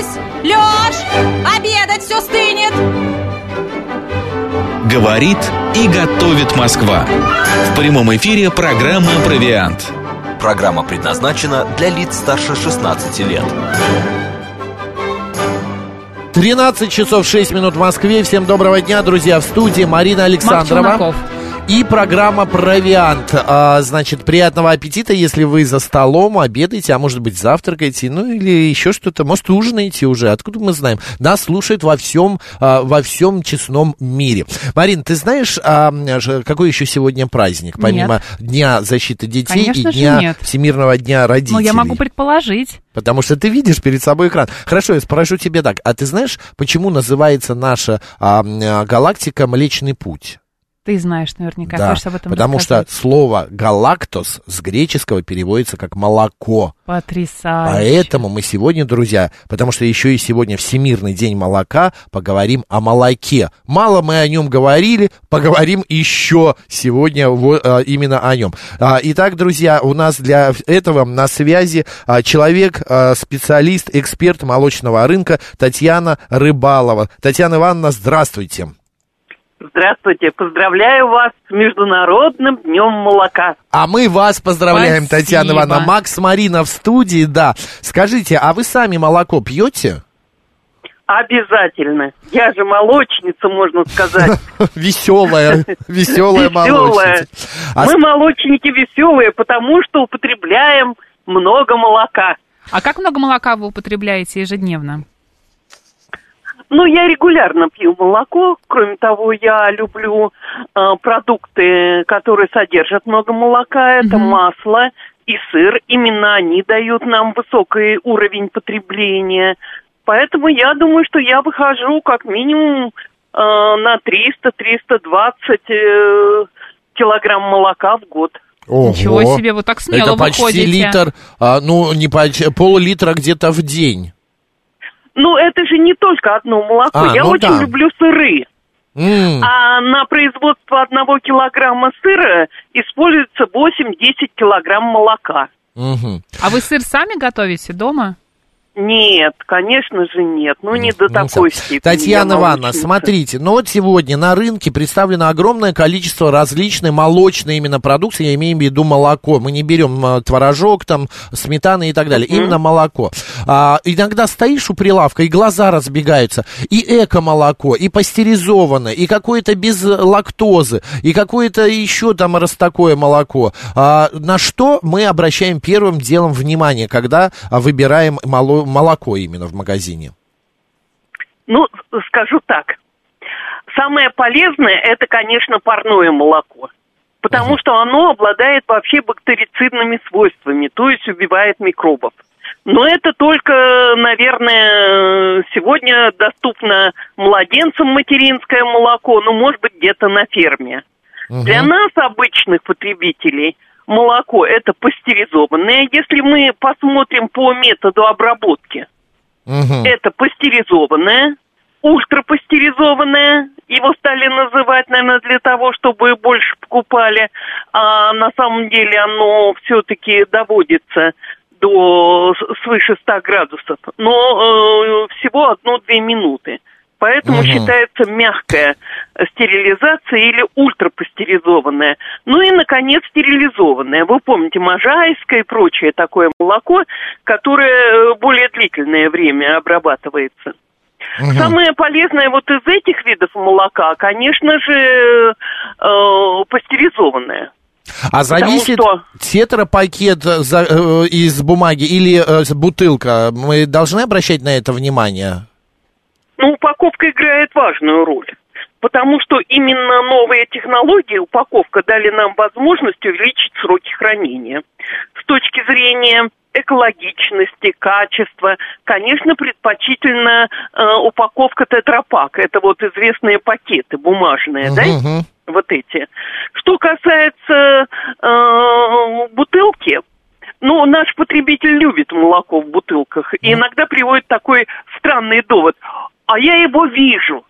началось! Лёш, обедать все стынет! Говорит и готовит Москва. В прямом эфире программа «Провиант». Программа предназначена для лиц старше 16 лет. 13 часов 6 минут в Москве. Всем доброго дня, друзья. В студии Марина Александрова. И программа «Провиант». А, значит, приятного аппетита, если вы за столом обедаете, а может быть завтракаете, ну или еще что-то. Может, ужинаете уже, откуда мы знаем? Нас слушают во всем, а, во всем честном мире. Марин, ты знаешь, а, какой еще сегодня праздник? Помимо Дня защиты детей Конечно и Дня нет. Всемирного дня родителей. Ну, я могу предположить. Потому что ты видишь перед собой экран. Хорошо, я спрошу тебя так. А ты знаешь, почему называется наша а, галактика Млечный Путь? Ты знаешь наверняка, Да, хочешь об этом потому рассказать. что слово галактос с греческого переводится как молоко. Потрясающе. Поэтому мы сегодня, друзья, потому что еще и сегодня Всемирный день молока, поговорим о молоке. Мало мы о нем говорили, поговорим еще сегодня а, именно о нем. А, Итак, друзья, у нас для этого на связи а, человек, специалист, эксперт молочного рынка Татьяна Рыбалова. Татьяна Ивановна, здравствуйте. Здравствуйте, поздравляю вас с Международным днем молока. А мы вас поздравляем, Спасибо. Татьяна Ивановна. Макс Марина в студии, да. Скажите, а вы сами молоко пьете? Обязательно. Я же молочница, можно сказать. Веселая, веселая Веселая. молочница. А Мы молочники веселые, потому что употребляем много молока. А как много молока вы употребляете ежедневно? Ну, я регулярно пью молоко. Кроме того, я люблю э, продукты, которые содержат много молока. Это Мгм. масло и сыр. Именно они дают нам высокий уровень потребления. Поэтому я думаю, что я выхожу как минимум э, на 300-320 э, килограмм молока в год. Ого. Ничего себе, вы так смело Это почти выходите. литр, а, ну, не почти, пол-литра где-то в день. Ну, это же не только одно молоко. А, я ну очень да. люблю сыры. М, А на производство одного килограмма сыра используется 8-10 килограмм молока. мгм. А вы сыр сами готовите дома? Нет, конечно же нет. Ну, не до Ну, такой степени. Татьяна Ивановна, молочница. смотрите, ну вот сегодня на рынке представлено огромное количество различной молочной именно продукции, я имею в виду молоко. Мы не берем а, творожок, там, сметаны и так далее, именно молоко. А, иногда стоишь у прилавка, и глаза разбегаются. И эко-молоко, и пастеризованное, и какое-то без лактозы, и какое-то еще там раз такое молоко. А, на что мы обращаем первым делом внимание, когда выбираем мало- молоко именно в магазине? Ну, скажу так. Самое полезное – это, конечно, парное молоко. Потому что оно обладает вообще бактерицидными свойствами, то есть убивает микробов. Но это только, наверное, сегодня доступно младенцам материнское молоко, ну, может быть, где-то на ферме. Для нас, обычных потребителей, молоко это пастеризованное. Если мы посмотрим по методу обработки, Мгм. это пастеризованное, ультрапастеризованное, его стали называть, наверное, для того, чтобы больше покупали, а на самом деле оно все-таки доводится до свыше 100 градусов, но э, всего одну-две минуты. Поэтому Мгм. считается мягкая стерилизация или ультрапастеризованная. Ну и, наконец, стерилизованная. Вы помните, можайское и прочее такое молоко, которое э, более длительное время обрабатывается. Мгм. Самое полезное вот из этих видов молока, конечно же, э, пастеризованное. А зависит что- тетрапакет э, за- э, из бумаги или э, бутылка? Мы должны обращать на это внимание? Ну, упаковка играет важную роль. Потому что именно новые технологии упаковка дали нам возможность увеличить сроки хранения. С точки зрения экологичности, качества, конечно, предпочтительно э, упаковка тетрапак. Это вот известные пакеты бумажные, да? Мгм. вот эти. Что касается э, бутылки, ну, наш потребитель любит молоко в бутылках. И иногда приводит такой странный довод. А я его вижу.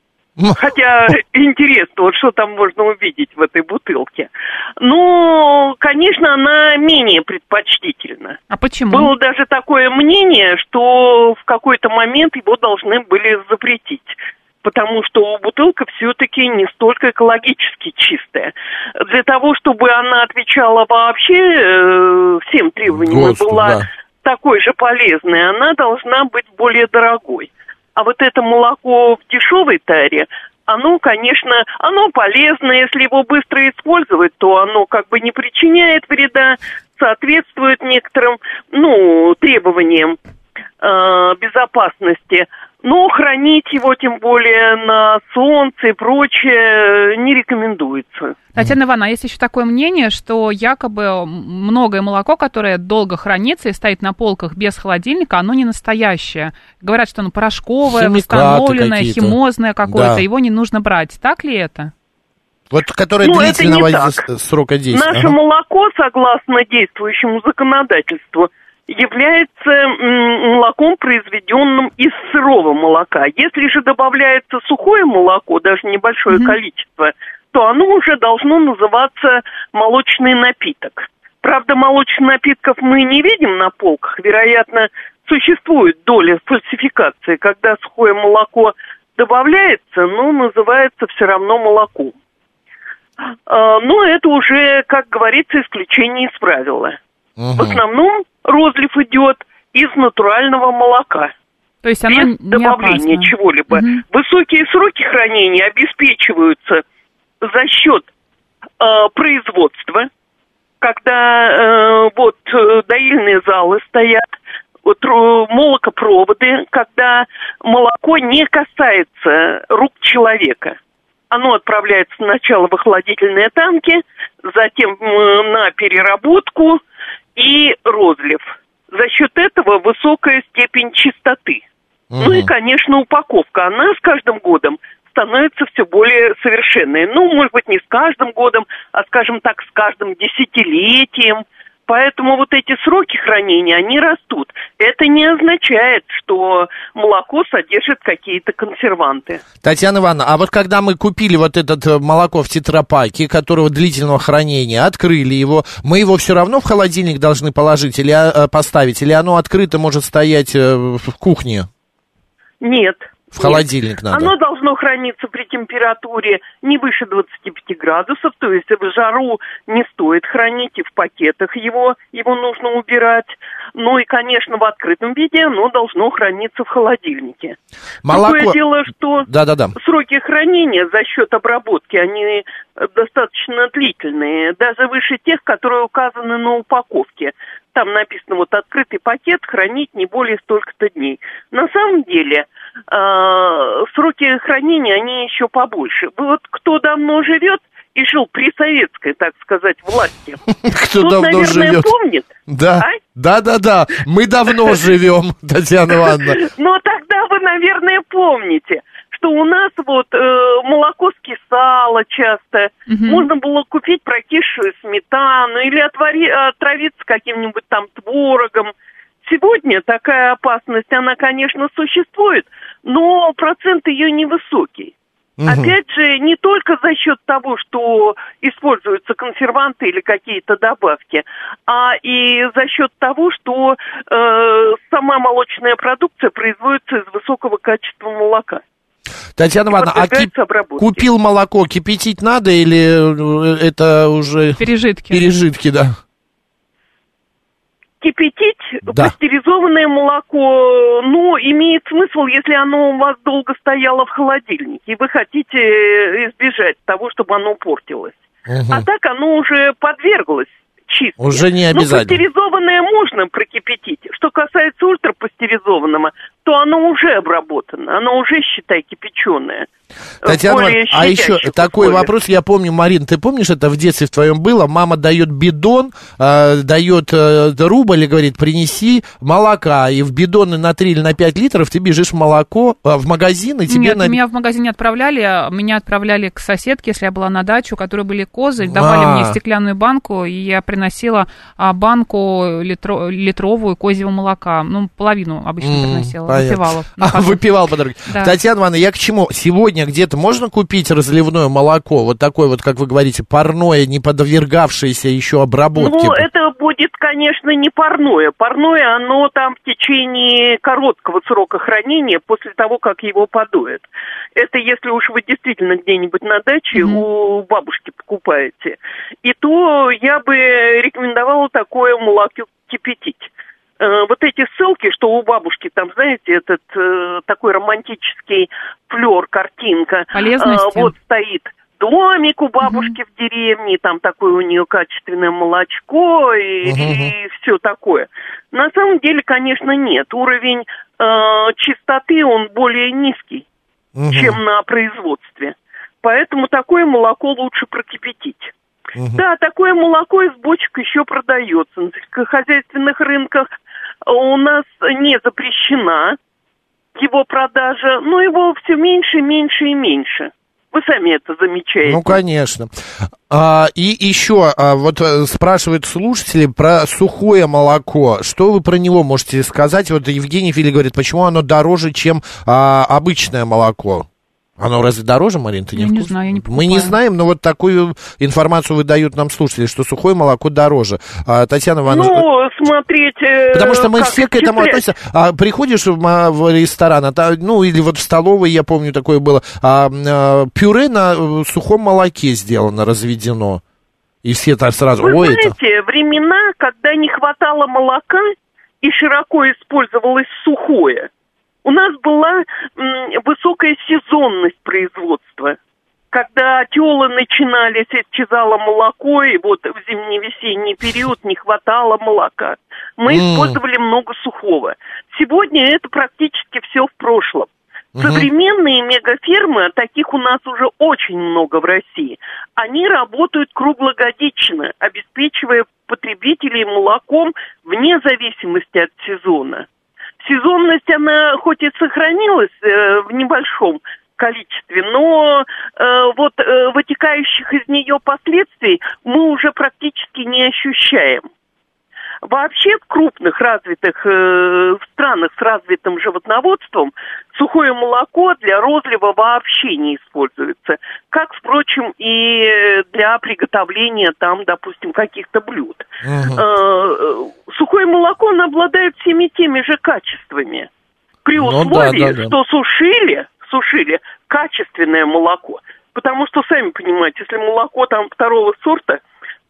Хотя интересно, вот что там можно увидеть в этой бутылке. Ну, конечно, она менее предпочтительна. А почему? Было даже такое мнение, что в какой-то момент его должны были запретить. Потому что бутылка все-таки не столько экологически чистая. Для того, чтобы она отвечала вообще э, всем требованиям и была да. такой же полезной, она должна быть более дорогой. А вот это молоко в дешевой таре, оно, конечно, оно полезно, если его быстро использовать, то оно как бы не причиняет вреда, соответствует некоторым, ну, требованиям э, безопасности. Но хранить его, тем более на солнце и прочее, не рекомендуется. Татьяна Ивановна, а есть еще такое мнение, что якобы многое молоко, которое долго хранится и стоит на полках без холодильника, оно не настоящее. Говорят, что оно порошковое, Химикаты восстановленное, какие-то. химозное какое-то, Да. его не нужно брать. Так ли это? Вот которое Ну, это длительного не воз- так. срока действия. Наше Ага. молоко, согласно действующему законодательству, является м, молоком, произведенным из сырого молока. Если же добавляется сухое молоко, даже небольшое количество, то оно уже должно называться молочный напиток. Правда, молочных напитков мы не видим на полках. Вероятно, существует доля фальсификации, когда сухое молоко добавляется, но называется все равно молоком. А, Но это уже, как говорится, исключение из правила. В Мгм. основном розлив идет из натурального молока. То есть оно без не добавления опасно. чего-либо. Мгм. Высокие сроки хранения обеспечиваются за счет э, производства, когда э, вот э, доильные залы стоят, вот, молокопроводы, когда молоко не касается рук человека. Оно отправляется сначала в охладительные танки, затем э, на переработку и розлив. За счет этого высокая степень чистоты. Ну и, конечно, упаковка. Она с каждым годом становится все более совершенной. Ну, может быть, не с каждым годом, а, скажем так, с каждым десятилетием. Поэтому вот эти сроки хранения, они растут. Это не означает, что молоко содержит какие-то консерванты. Татьяна Ивановна, а вот когда мы купили вот это молоко в тетрапаке, которого длительного хранения, открыли его, мы его все равно в холодильник должны положить или э, поставить, или оно открыто может стоять э, в кухне? Нет. В нет. холодильник надо. Оно должно храниться при температуре не выше 25 градусов, то есть в жару не стоит хранить, и в пакетах его, его нужно убирать. Ну и, конечно, в открытом виде оно должно храниться в холодильнике. Молоко... Другое дело, что Да-да-да. сроки хранения за счет обработки, они э, достаточно длительные, даже выше тех, которые указаны на упаковке. Там написано, вот открытый пакет хранить не более столько-то дней. На самом деле, сроки хранения, они еще побольше. Вот кто давно живет и жил при советской, так сказать, власти, Кто тот, давно наверное, живет? помнит. Да. А? Да-да-да. Мы давно живем, Татьяна Ивановна. Но тогда вы, наверное, помните, что у нас вот э, молоко скисало часто. Мгм. Можно было купить прокисшую сметану или отвари- отравиться каким-нибудь там творогом. Сегодня такая опасность, она, конечно, существует, но процент ее невысокий. Мгм. Опять же, не только за счет того, что используются консерванты или какие-то добавки, а и за счет того, что э, сама молочная продукция производится из высокого качества молока. Татьяна Ивановна, а кип- купил молоко, кипятить надо или э, это уже Пережитки. пережитки, да? Кипятить Да. пастеризованное молоко, смысл, если оно у вас долго стояло в холодильнике, и вы хотите избежать того, чтобы оно портилось. Мгм. А так оно уже подверглось чистке. Уже не Ну, обязательно. пастеризованное можно прокипятить. Что касается ультрапастеризованного, то оно уже обработано. Оно уже, считай, кипяченое. Татьяна, Более а еще такой условиях. вопрос, я помню, Марин, ты помнишь, это в детстве в твоем было? Мама дает бидон, э, дает э, рубль и говорит, принеси молока, и в бидоны на 3 или на 5 литров ты бежишь в молоко, э, в магазин, и тебе Нет, на... меня в магазин не отправляли, а меня отправляли к соседке, если я была на даче, у которой были козы, давали А. мне стеклянную банку, и я приносила а, банку литро- литровую козьего молока, ну, половину обычно приносила, выпивала. А, выпивал по дороге. Да. Татьяна Ивановна, я к чему? Сегодня сегодня где-то можно купить разливное молоко, вот такое вот, как вы говорите, парное, не подвергавшееся еще обработке? Ну, это будет, конечно, не парное. Парное, оно там в течение короткого срока хранения после того, как его подуют. Это если уж вы действительно где-нибудь на даче Мгм. у бабушки покупаете. И то я бы рекомендовала такое молоко кипятить. Э, Вот эти ссылки, что у бабушки там, знаете, этот э, такой романтический флер, картинка, Полезности. э, вот стоит домик у бабушки в деревне, там такое у нее качественное молочко и, Мгм. все такое. На самом деле, конечно, нет. Уровень э, чистоты, он более низкий, Мгм. чем на производстве. Поэтому такое молоко лучше прокипятить. Мгм. Да, такое молоко из бочек еще продается. На сельскохозяйственных рынках у нас не запрещена его продажа, но его все меньше, меньше и меньше. Вы сами это замечаете. Ну, конечно. А, и еще, а, вот э, спрашивают слушатели про сухое молоко. Что вы про него можете сказать? Вот Евгений Фили говорит, почему оно дороже, чем а, обычное молоко? Оно разве дороже, Марин, ты не Я в не знаю, я не Мы не покупаю. знаем, но вот такую информацию выдают нам слушатели, что сухое молоко дороже. А, Татьяна Ивановна... Ну, э, Потому что мы как все к этому исчислять. относимся. А, приходишь в, ма- в ресторан, а ну или вот в столовой, я помню, такое было, а, а, пюре на э, сухом молоке сделано, разведено. И все так сразу, Вы ой, это... знаете, времена, когда не хватало молока и широко использовалось сухое, у нас была высокая сезонность производства. Когда телы начинались, исчезало молоко, и вот в зимне-весенний период не хватало молока. Мы М. использовали много сухого. Сегодня это практически все в прошлом. Мгм. Современные мегафермы, а таких у нас уже очень много в России, они работают круглогодично, обеспечивая потребителей молоком вне зависимости от сезона. Сезонность, она хоть и сохранилась э, в небольшом количестве, но э, вот э, вытекающих из нее последствий мы уже практически не ощущаем. Вообще в крупных развитых э, странах с развитым животноводством сухое молоко для розлива вообще не используется. Как, впрочем, и э, для приготовления там, допустим, каких-то блюд. Э, Сухое молоко, оно обладает всеми теми же качествами. При Ну да, условии, да, да. что сушили, сушили качественное молоко. Потому что, сами понимаете, если молоко там второго сорта,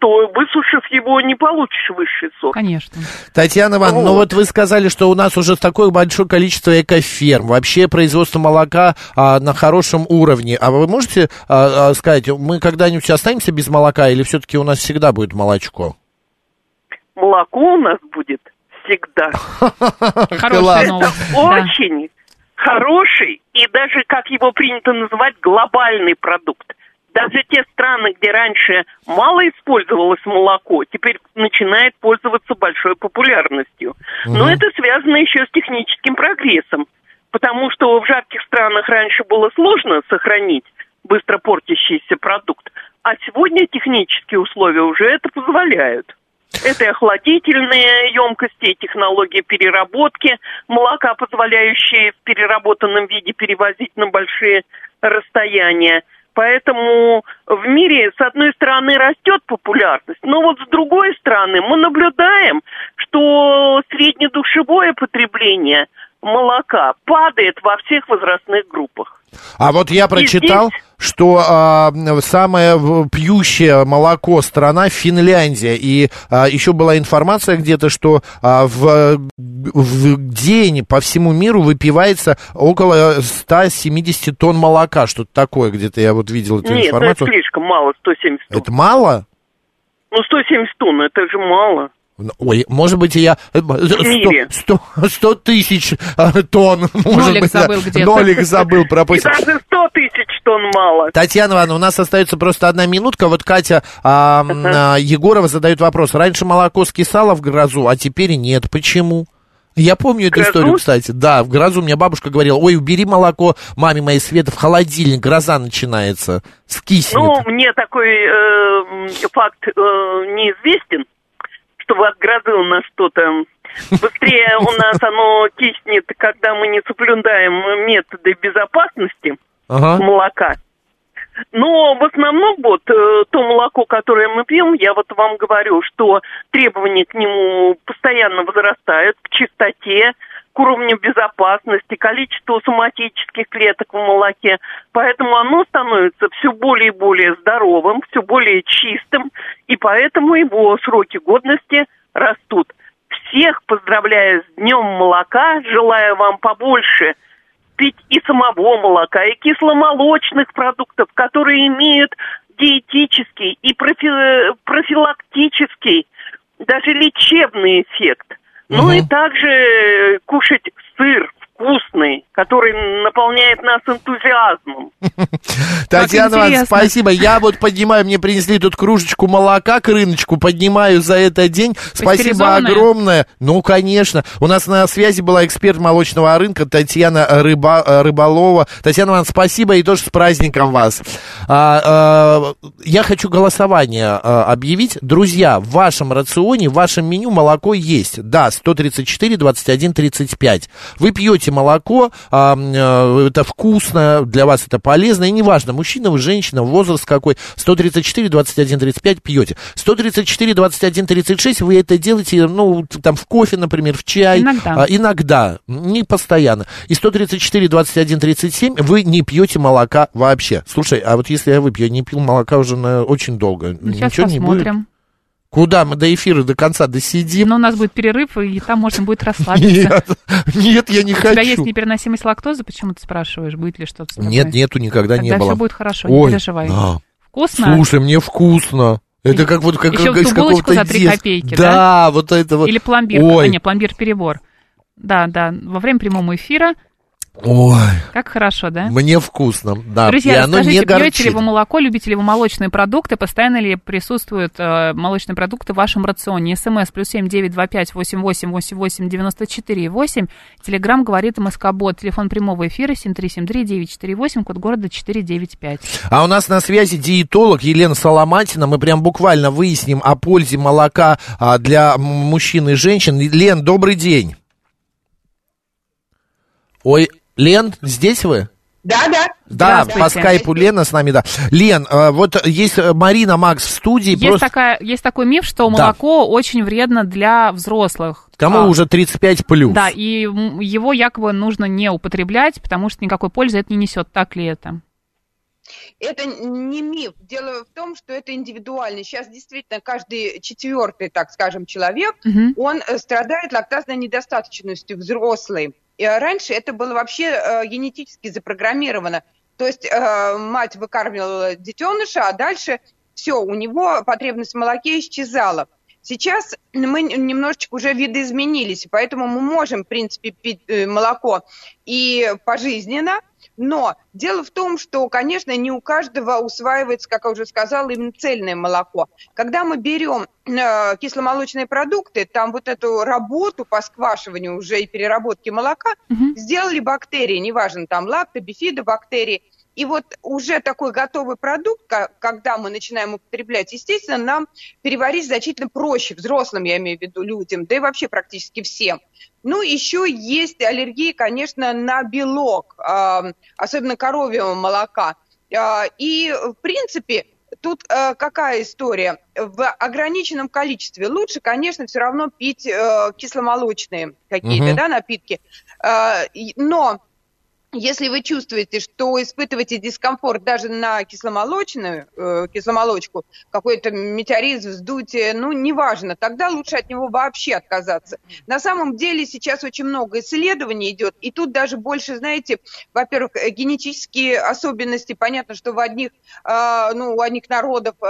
то высушив его, не получишь высший сорт. Конечно. Татьяна Ивановна, ну Вот. вот вы сказали, что у нас уже такое большое количество экоферм, вообще производство молока а, на хорошем уровне. А вы можете а, а, сказать, мы когда-нибудь останемся без молока или все-таки у нас всегда будет молочко? Молоко у нас будет всегда. Да. Очень хороший и даже, как его принято называть, глобальный продукт. Даже те страны, где раньше мало использовалось молоко, теперь начинает пользоваться большой популярностью. Но Мгм. это связано еще с техническим прогрессом, потому что в жарких странах раньше было сложно сохранить быстро портящийся продукт, а сегодня технические условия уже это позволяют. Это и охладительные емкости, и технологии переработки молока, позволяющие в переработанном виде перевозить на большие расстояния. Поэтому в мире, с одной стороны, растет популярность, но вот с другой стороны мы наблюдаем, что среднедушевое потребление молока падает во всех возрастных группах. А вот я прочитал, здесь- что а, самое пьющее молоко страна Финляндия. И а, еще была информация где-то, что а, в, в день по всему миру выпивается около 170 тонн молока. Что-то такое где-то я вот видел эту Нет, ну это информацию. слишком мало, 170 тонн. Это мало? Ну, 170 тонн, это же мало. Ой, может быть, я... э, мире. 100, 100 тысяч э, тонн. Может Нолик быть, да. забыл где-то. Нолик забыл И пропустить. даже 100 тысяч тонн мало. Татьяна Ивановна, у нас остается просто одна минутка. Вот Катя а, а, Егорова задает вопрос. Раньше молоко скисало в грозу, а теперь нет. Почему? Я помню эту Грозу? историю, кстати. Да, в грозу мне бабушка говорила, ой, убери молоко маме моей Света в холодильник, гроза начинается, скиснет. Ну, мне такой э, факт э, неизвестен, чтобы от грозы у нас что-то быстрее у нас оно киснет, когда мы не соблюдаем методы безопасности. Ага. молока. Но в основном вот э, то молоко, которое мы пьем, я вот вам говорю, что требования к нему постоянно возрастают, к чистоте, к уровню безопасности, количеству соматических клеток в молоке. Поэтому оно становится все более и более здоровым, все более чистым, и поэтому его сроки годности растут. Всех поздравляю с Днем молока, желаю вам побольше пить и самого молока, и кисломолочных продуктов, которые имеют диетический и профи- профилактический, даже лечебный эффект. Ну Мгм. и также кушать сыр вкусный, который наполняет нас энтузиазмом. Татьяна Ивановна, интересно. спасибо. Я вот поднимаю, мне принесли тут кружечку молока к рыночку, поднимаю за этот день. Спасибо огромное. Ну, конечно. У нас на связи была эксперт молочного рынка Татьяна Рыба, э, Рыболова. Татьяна Ивановна, спасибо и тоже с праздником вас. А, а, я хочу голосование а, объявить. Друзья, в вашем рационе, в вашем меню молоко есть. Да, 134, 21, 35. Вы пьете молоко, а, м, э, это вкусно, для вас это полезно, и неважно, мужчина вы, женщина, возраст какой, 134, 21, 35 пьете. 134, 21, 36 вы это делаете, ну, там, в кофе, например, в чай. Иногда. А, иногда, не постоянно. И 134, 21, 37 вы не пьете молока вообще. Слушай, а вот если я выпью, я не пил молока уже на очень долго, Ну, сейчас ничего не будет? Куда мы до эфира до конца досидим? Но у нас будет перерыв, и там можно будет расслабиться. Нет, нет, я не У хочу. тебя есть непереносимость лактозы? Почему ты спрашиваешь, будет ли что-то с тобой? Нет, нету, никогда не Тогда было. все будет хорошо, не Ой, переживай. да. Вкусно? Слушай, мне вкусно. Это как вот как, Еще как из какого-то за три детства. копейки, да? вот это вот. Или пломбир? Ой. А, не, пломбир перебор. Да, да, во время прямого эфира. Ой, Как хорошо, да? мне вкусно, да. и Друзья, оно не пьете горчит. ли вы молоко, любите ли вы молочные продукты, постоянно ли присутствуют э, молочные продукты в вашем рационе? СМС плюс семь девять два пять восемь восемь восемь восемь девяносто четыре восемь. Телеграмм говорит МСК-бот. Телефон прямого эфира семь три семь три девять четыре восемь, код города четыре девять пять. А у нас на связи диетолог Елена Соломатина. Мы прям буквально выясним о пользе молока а, для мужчин и женщин. Лен, добрый день. Ой, Лен, здесь вы? Да, да. Да, по скайпу Лена с нами, да. Лен, э, вот есть э, Марина Макс в студии. Есть, просто такая, есть такой миф, что Да. молоко очень вредно для взрослых. кому А, уже 35 плюс. Да, и его якобы нужно не употреблять, потому что никакой пользы это не несет. Так ли это? Это не миф. Дело в том, что это индивидуально. Сейчас действительно каждый четвертый, так скажем, человек, Мгм. он э, страдает лактазной недостаточностью взрослый. Э, раньше это было вообще э, генетически запрограммировано. То есть э, мать выкармливала детеныша, а дальше все, у него потребность в молоке исчезала. Сейчас мы немножечко уже видоизменились, поэтому мы можем, в принципе, пить молоко и пожизненно, но дело в том, что, конечно, не у каждого усваивается, как я уже сказала, именно цельное молоко. Когда мы берем э, кисломолочные продукты, там вот эту работу по сквашиванию уже и переработке молока Мгм. сделали бактерии, неважно, там лакто, бифидобактерии. И вот уже такой готовый продукт, когда мы начинаем употреблять, естественно, нам переварить значительно проще, взрослым, я имею в виду, людям, да и вообще практически всем. Ну, еще есть аллергии, конечно, на белок, а, особенно коровьего молока. А, И, в принципе, тут э, какая история? В ограниченном количестве лучше, конечно, все равно пить э, кисломолочные какие-то Мгм. да, напитки. Э, и- Но если вы чувствуете, что испытываете дискомфорт даже на кисломолочную, э, кисломолочку, какой-то метеорит, вздутие, ну, неважно, тогда лучше от него вообще отказаться. На самом деле сейчас очень много исследований идет, и тут даже больше, знаете, во-первых, э, генетические особенности. Понятно, что в одних, э, ну, у одних народов э,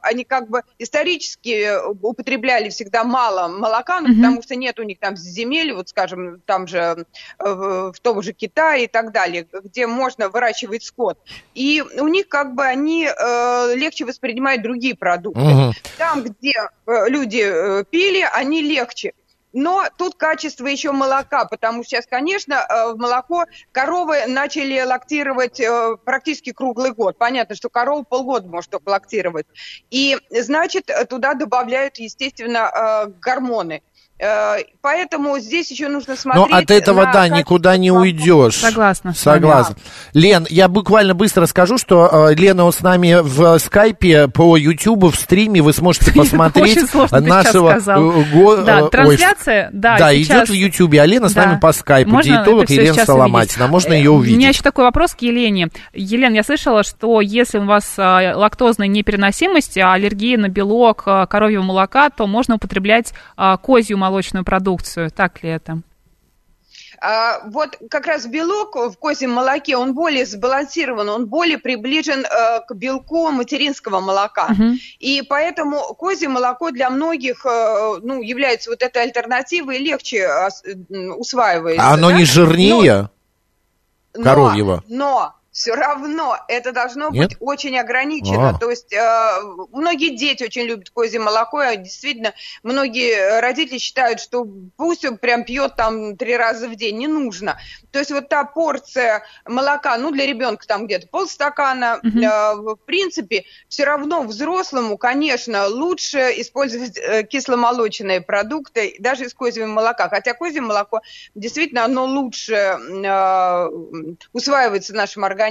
они как бы исторически употребляли всегда мало молока, ну, Мгм. потому что нет у них там земель, вот, скажем, там же э, в том же Китае и так далее, где можно выращивать скот. И у них как бы они э, легче воспринимают другие продукты. Мгм. Там, где э, люди э, пили, они легче. Но тут качество еще молока, потому что сейчас, конечно, э, в молоко коровы начали лактировать э, практически круглый год. Понятно, что корова полгода может только лактировать. И, значит, туда добавляют, естественно, э, гормоны. Э, Поэтому здесь еще нужно Но смотреть... от этого, на да, никуда не уйдешь. Согласна. Согласна. Лен, я буквально быстро скажу, что э, Лена вот с нами в скайпе по Ютубу в стриме вы сможете посмотреть нашего э, го- Да, э, ой, трансляция, да, да, сейчас- идет в Ютубе, а Лена с Да. нами по скайпу. Можно Диетолог Елена Соломатина. увидеть? Можно ее У меня увидеть. еще такой вопрос к Елене. Елена, я слышала, что если у вас лактозная непереносимость, а, аллергия на белок коровьего молока, то можно употреблять козью молочную продукцию. Так ли это? А, вот как раз белок в козьем молоке, он более сбалансирован, он более приближен э, к белку материнского молока. Мгм. И поэтому козье молоко для многих э, ну, является вот этой альтернативой и легче э, усваивается. А оно да? не жирнее? Но- коровьего? Но, все равно это должно Нет? быть очень ограничено. А. То есть э, многие дети очень любят козье молоко, и действительно многие родители считают, что пусть он прям пьет там три раза в день, не нужно. То есть вот та порция молока, ну для ребенка там где-то полстакана, Мгм. э, в принципе, все равно взрослому, конечно, лучше использовать э, кисломолочные продукты, даже из козьего молока. Хотя козье молоко действительно оно лучше э, усваивается нашим организмом.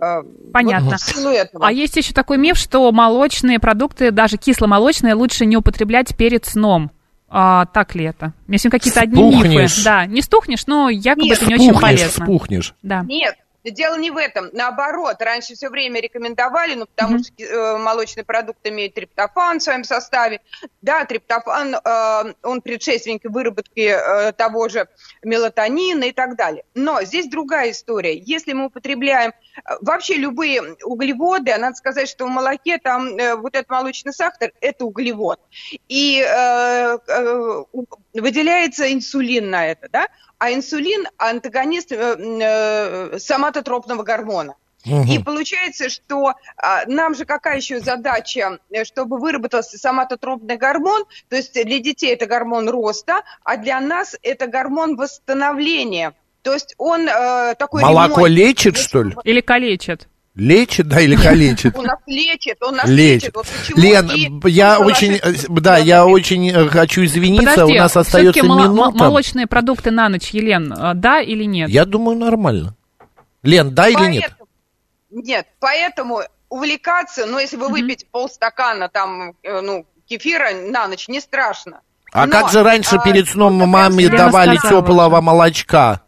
Э, Понятно. вот в силу этого. А есть еще такой миф, что молочные продукты, даже кисломолочные, лучше не употреблять перед сном. А, так ли это? Если какие-то одни мифы. Да, не стухнешь, но якобы Нет, это не очень Спухнешь, полезно. спухнешь. Да. Нет, дело не в этом. Наоборот, раньше все время рекомендовали, ну, потому Мгм. что э, молочный продукт имеет триптофан в своем составе. Да, триптофан, э, он предшественник выработки э, того же мелатонина и так далее. Но здесь другая история. Если мы употребляем э, вообще любые углеводы, а надо сказать, что в молоке там э, вот этот молочный сахар – это углевод. И э, э, выделяется инсулин на это, да? А инсулин – антагонист э, э, соматотропного гормона. И получается, что а, нам же какая еще задача, э, чтобы выработался соматотропный гормон, то есть для детей это гормон роста, а для нас это гормон восстановления. То есть он э, такой Молоко ремонт. лечит, что ли? Или калечат. Лечит, да, или калечит? Он нас лечит, он нас Лечит. лечит. Вот Лен, и я очень, э, да, я очень э, хочу извиниться, Подожди, у нас остается минута. молочные продукты на ночь, Елен, а, да или нет? Я думаю, нормально. Лен, да или нет? Поэтому- Нет, поэтому увлекаться, ну, если вы Мгм. выпьете полстакана там, э, ну, кефира на ночь, не страшно. А Но, как же раньше а, перед сном маме давали сказала теплого молочка?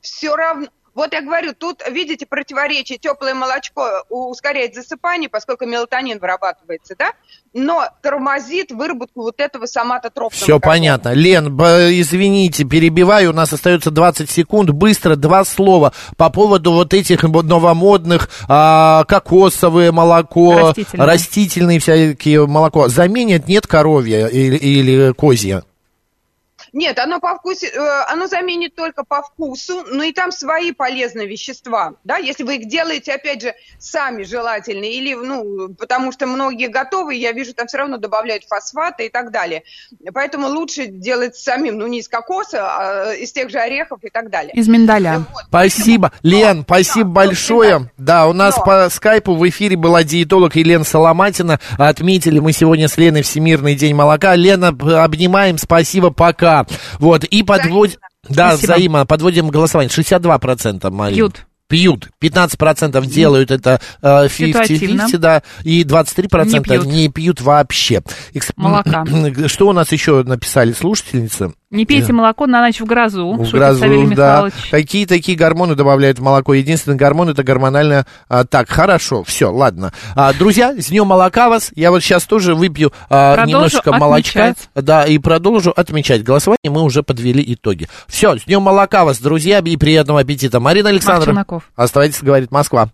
все равно. Вот я говорю, тут, видите, противоречие. Теплое молочко ускоряет засыпание, поскольку мелатонин вырабатывается, да? Но тормозит выработку вот этого соматотропного Все гормона. понятно. Лен, извините, перебиваю, у нас остается 20 секунд. Быстро два слова по поводу вот этих новомодных а, кокосовое молоко, Растительное. растительные всякие молоко. Заменят, нет, коровье или, или козье? Нет, оно по вкусу, э, оно заменит только по вкусу, но и там свои полезные вещества, да, если вы их делаете, опять же, сами желательно, или, ну, потому что многие готовые, я вижу, там все равно добавляют фосфаты и так далее. Поэтому лучше делать самим, ну, не из кокоса, а из тех же орехов и так далее. Из миндаля. Вот. Спасибо. Лен, спасибо да, большое. Да, у нас Но. по скайпу в эфире была диетолог Елена Соломатина. Отметили мы сегодня с Леной Всемирный день молока. Лена, обнимаем, спасибо, пока. Вот, и подводим... Да, Спасибо. взаимо. Подводим голосование. 62% Марин. Пьют. Пьют. 15% делают это э, 50-50, Ситуативно. да, и 23% Не пьют. не пьют вообще. Эксп- Молока. Что у нас еще написали слушательницы? Не пейте молоко на ночь в грозу, В грозу, да. Какие такие гормоны добавляют в молоко? Единственный гормон это гормональное... а, так, хорошо, все, ладно. А, друзья, с днем молока вас. Я вот сейчас тоже выпью а, Продолжу немножечко молочка. отмечать. Да, и продолжу отмечать. Голосование мы уже подвели итоги. Все, с днем молока вас, друзья, и приятного аппетита. Марина Александровна, оставайтесь, говорит Москва.